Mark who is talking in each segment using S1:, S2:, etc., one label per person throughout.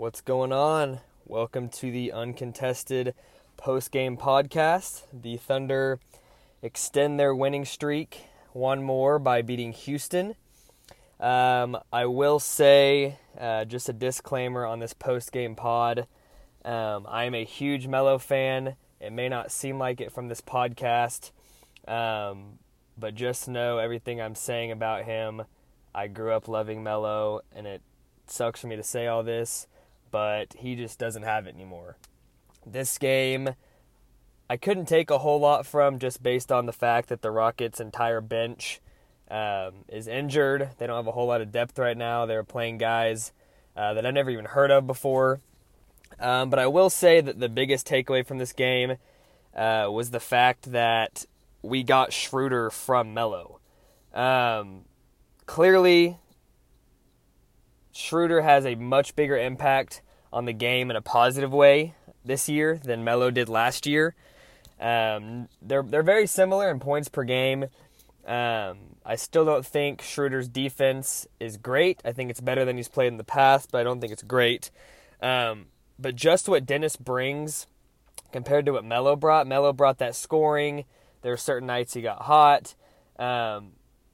S1: What's going on? Welcome to the uncontested post game podcast. The Thunder extend their winning streak one more by beating Houston. Um, I will say, uh, just a disclaimer on this post game pod um, I am a huge Melo fan. It may not seem like it from this podcast, um, but just know everything I'm saying about him. I grew up loving Melo, and it sucks for me to say all this but he just doesn't have it anymore. This game, I couldn't take a whole lot from just based on the fact that the Rockets' entire bench um, is injured. They don't have a whole lot of depth right now. They're playing guys uh, that I've never even heard of before. Um, but I will say that the biggest takeaway from this game uh, was the fact that we got Schroeder from Melo. Um, clearly, Schroeder has a much bigger impact on the game in a positive way this year than Melo did last year. Um, they're they're very similar in points per game. Um, I still don't think Schroeder's defense is great. I think it's better than he's played in the past, but I don't think it's great. Um, but just what Dennis brings compared to what Melo brought, Melo brought that scoring. There were certain nights he got hot. Um,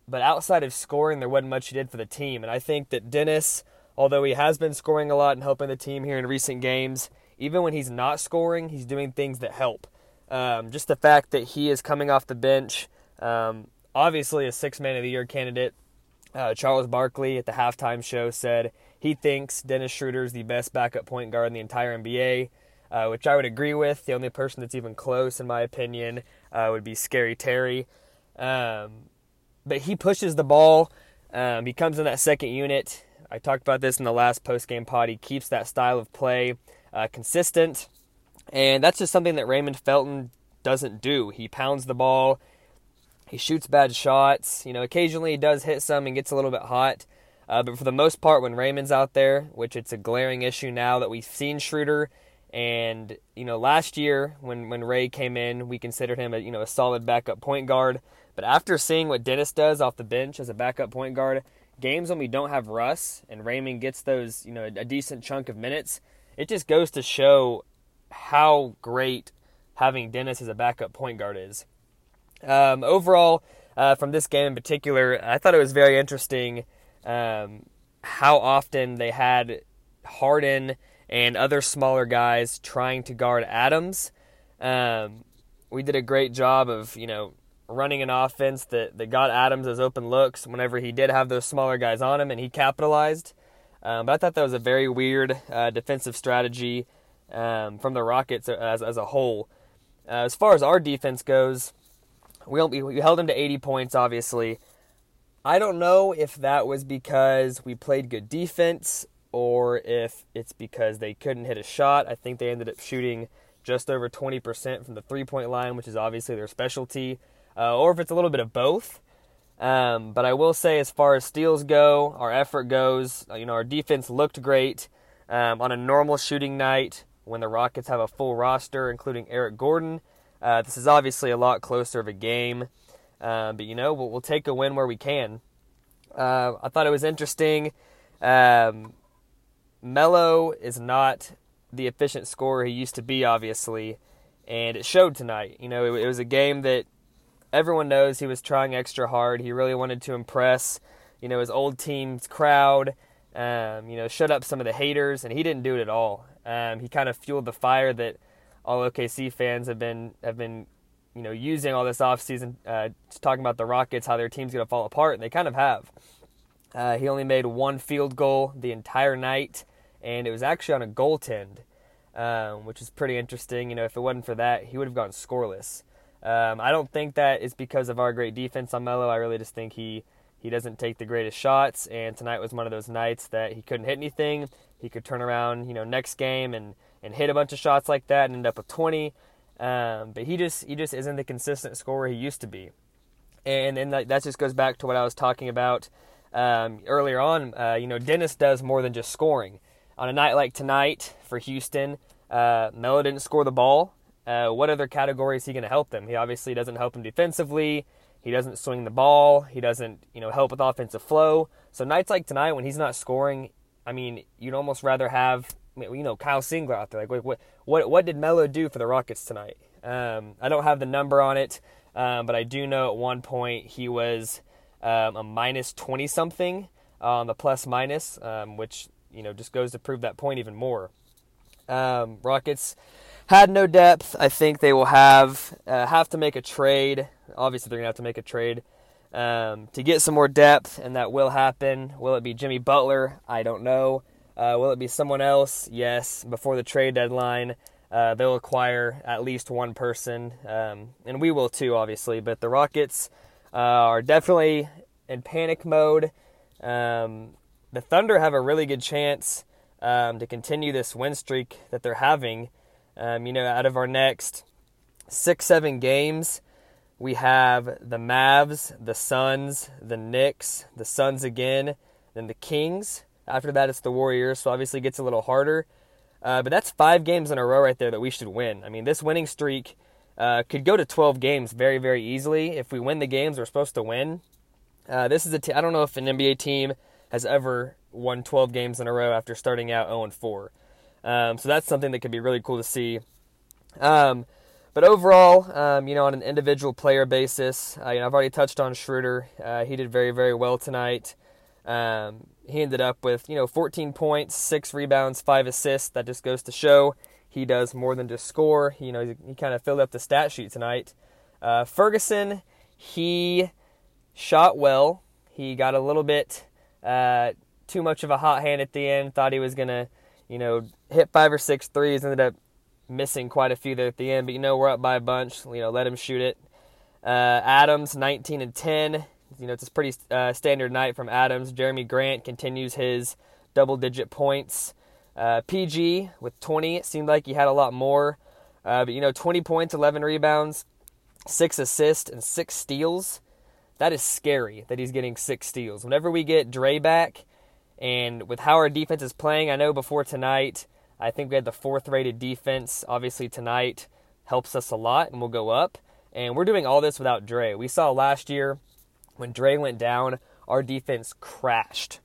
S1: but outside of scoring, there wasn't much he did for the team. And I think that Dennis, although he has been scoring a lot and helping the team here in recent games, even when he's not scoring, he's doing things that help. Um, just the fact that he is coming off the bench, um, obviously a six man of the year candidate. Uh, Charles Barkley at the halftime show said he thinks Dennis Schroeder is the best backup point guard in the entire NBA, uh, which I would agree with. The only person that's even close, in my opinion, uh, would be Scary Terry. Um, but he pushes the ball. Um, he comes in that second unit. I talked about this in the last post game pod. He keeps that style of play uh, consistent, and that's just something that Raymond Felton doesn't do. He pounds the ball. He shoots bad shots. You know, occasionally he does hit some and gets a little bit hot. Uh, but for the most part, when Raymond's out there, which it's a glaring issue now that we've seen Schroeder, and you know, last year when when Ray came in, we considered him a you know a solid backup point guard. But after seeing what Dennis does off the bench as a backup point guard, games when we don't have Russ and Raymond gets those, you know, a decent chunk of minutes, it just goes to show how great having Dennis as a backup point guard is. Um, overall, uh, from this game in particular, I thought it was very interesting um, how often they had Harden and other smaller guys trying to guard Adams. Um, we did a great job of, you know, running an offense that, that got Adams those open looks whenever he did have those smaller guys on him, and he capitalized. Um, but I thought that was a very weird uh, defensive strategy um, from the Rockets as, as a whole. Uh, as far as our defense goes, we, we held them to 80 points, obviously. I don't know if that was because we played good defense or if it's because they couldn't hit a shot. I think they ended up shooting just over 20% from the three point line, which is obviously their specialty, uh, or if it's a little bit of both. Um, but I will say, as far as steals go, our effort goes, uh, you know, our defense looked great um, on a normal shooting night when the Rockets have a full roster, including Eric Gordon. Uh, this is obviously a lot closer of a game, uh, but you know, we'll, we'll, take a win where we can. Uh, I thought it was interesting. Um, Melo is not the efficient scorer he used to be, obviously, and it showed tonight. You know, it, it was a game that everyone knows he was trying extra hard. He really wanted to impress, you know, his old team's crowd. Um, you know, shut up some of the haters, and he didn't do it at all. Um, he kind of fueled the fire that all OKC fans have been have been, you know, using all this offseason, uh, talking about the Rockets, how their team's going to fall apart, and they kind of have. Uh, he only made one field goal the entire night and it was actually on a goaltend, um, which is pretty interesting. You know, if it wasn't for that, he would have gone scoreless. Um, I don't think that is because of our great defense on Melo. I really just think he he doesn't take the greatest shots, and tonight was one of those nights that he couldn't hit anything. He could turn around, you know, next game and and hit a bunch of shots like that and end up with 20. Um, but he just he just isn't the consistent scorer he used to be, and and that just goes back to what I was talking about um, earlier on. Uh, you know, Dennis does more than just scoring on a night like tonight for Houston, uh, Melo didn't score the ball. Uh, what other category is he going to help them? He obviously doesn't help them defensively. He doesn't swing the ball. He doesn't, you know, help with offensive flow. So nights like tonight, when he's not scoring, I mean, you'd almost rather have, you know, Kyle Singler out there. Like, what, what, what did Melo do for the Rockets tonight? Um, I don't have the number on it, um, but I do know at one point he was um, a minus twenty something on the plus minus, um, which you know just goes to prove that point even more. Um, Rockets had no depth. I think they will have uh, have to make a trade. Obviously, they're gonna have to make a trade um, to get some more depth, and that will happen. Will it be Jimmy Butler? I don't know. Uh, will it be someone else? Yes. Before the trade deadline, uh, they'll acquire at least one person, um, and we will too, obviously. But the Rockets uh, are definitely in panic mode. Um, the Thunder have a really good chance um, to continue this win streak that they're having. Um, you know, out of our next six, seven games, we have the Mavs, the Suns, the Knicks, the Suns again, then the Kings. After that, it's the Warriors, so obviously it gets a little harder. Uh, but that's five games in a row right there that we should win. I mean, this winning streak uh, could go to 12 games very, very easily. If we win the games we're supposed to win, uh, this is a t- I don't know if an NBA team has ever won 12 games in a row after starting out 0 4. Um, so that's something that could be really cool to see. Um, but overall, um, you know, on an individual player basis, uh, you know, I've already touched on Schroeder. Uh, he did very, very well tonight. Um, he ended up with, you know, 14 points, six rebounds, five assists. That just goes to show he does more than just score. You know, he, he kind of filled up the stat sheet tonight. Uh, Ferguson, he shot well. He got a little bit uh, too much of a hot hand at the end. Thought he was gonna, you know, hit five or six threes. Ended up missing quite a few there at the end. But you know, we're up by a bunch. You know, let him shoot it. Uh, Adams, 19 and 10. You know, it's a pretty uh, standard night from Adams. Jerami Grant continues his double-digit points. Uh, PG with 20. It seemed like he had a lot more. Uh, but you know, 20 points, 11 rebounds, six assists, and six steals that is scary that he's getting six steals. Whenever we get Dre back, and with how our defense is playing, I know before tonight, I think we had the fourth rated defense. Obviously, tonight helps us a lot and we'll go up. And we're doing all this without Dre. We saw last year when Dre went down, our defense crashed.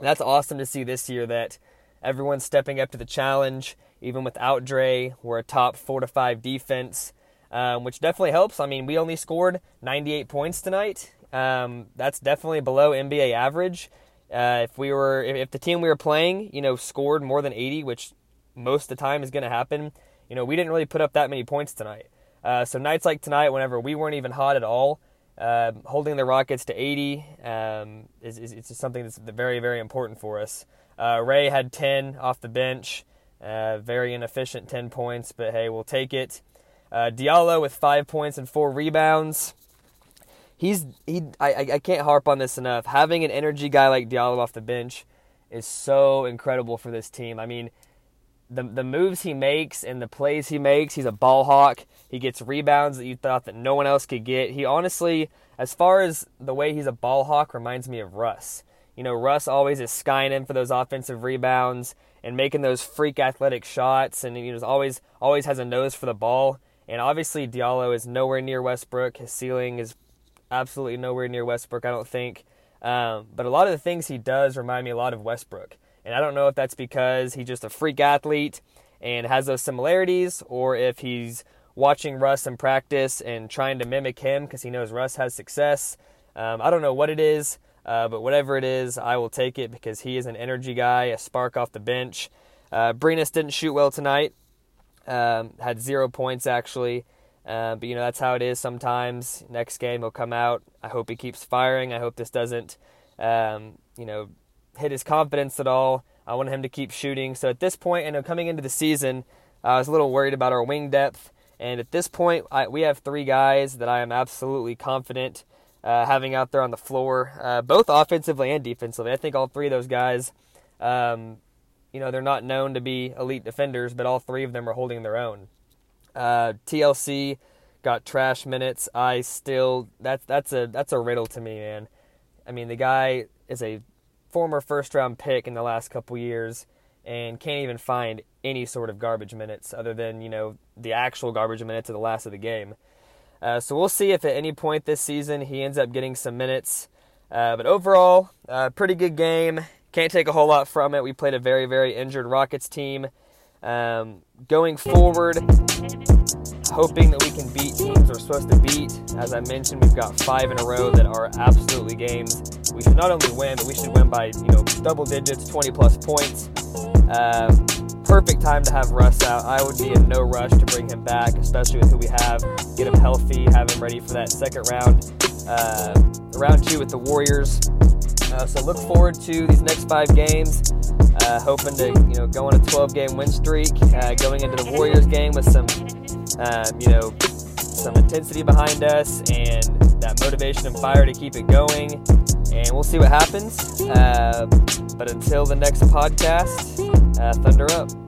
S1: that's awesome to see this year that everyone's stepping up to the challenge. Even without Dre, we're a top four to five defense um, which definitely helps. I mean, we only scored 98 points tonight. Um, that's definitely below NBA average. Uh, if we were, if, the team we were playing, you know, scored more than 80, which most of the time is going to happen. You know, we didn't really put up that many points tonight. Uh, so nights like tonight, whenever we weren't even hot at all, uh, holding the Rockets to 80 um, is, is, is, just something that's very, very important for us. Uh, Ray had 10 off the bench, uh, very inefficient 10 points, but hey, we'll take it. Uh, Diallo with five points and four rebounds. He's he. I, I can't harp on this enough. Having an energy guy like Diallo off the bench is so incredible for this team. I mean, the the moves he makes and the plays he makes, he's a ball hawk. He gets rebounds that you thought that no one else could get. He honestly, as far as the way he's a ball hawk, reminds me of Russ. You know, Russ always is skying in for those offensive rebounds and making those freak athletic shots, and he was always always has a nose for the ball. And obviously, Diallo is nowhere near Westbrook. His ceiling is absolutely nowhere near Westbrook, I don't think. Um, but a lot of the things he does remind me a lot of Westbrook. And I don't know if that's because he's just a freak athlete and has those similarities, or if he's watching Russ in practice and trying to mimic him because he knows Russ has success. Um, I don't know what it is, uh, but whatever it is, I will take it because he is an energy guy, a spark off the bench. Uh, didn't shoot well tonight, um, had zero points actually. Uh, but you know that's how it is sometimes. Next game he'll come out. I hope he keeps firing. I hope this doesn't, um, you know, hit his confidence at all. I want him to keep shooting. So at this point, and coming into the season, I was a little worried about our wing depth. And at this point, I, we have three guys that I am absolutely confident uh, having out there on the floor, uh, both offensively and defensively. I think all three of those guys, um, you know, they're not known to be elite defenders, but all three of them are holding their own. Uh, TLC got trash minutes. I still that's that's a that's a riddle to me, man. I mean, the guy is a former first round pick in the last couple years and can't even find any sort of garbage minutes other than, you know, the actual garbage minutes at the last of the game. Uh, so we'll see if at any point this season he ends up getting some minutes. Uh, but overall, uh, pretty good game. Can't take a whole lot from it. We played a very, very injured Rockets team. Um, going forward, hoping that we can beat teams we're supposed to beat. As I mentioned, we've got five in a row that are absolutely games. We should not only win, but we should win by you know double digits, 20 plus points. Um, perfect time to have Russ out. I would be in no rush to bring him back, especially with who we have. Get him healthy, have him ready for that second round, uh, round two with the Warriors. Uh, so look forward to these next five games. Uh, hoping to you know go on a 12 game win streak, uh, going into the Warriors game with some um, you know some intensity behind us and that motivation and fire to keep it going. And we'll see what happens. Uh, but until the next podcast, uh, thunder up.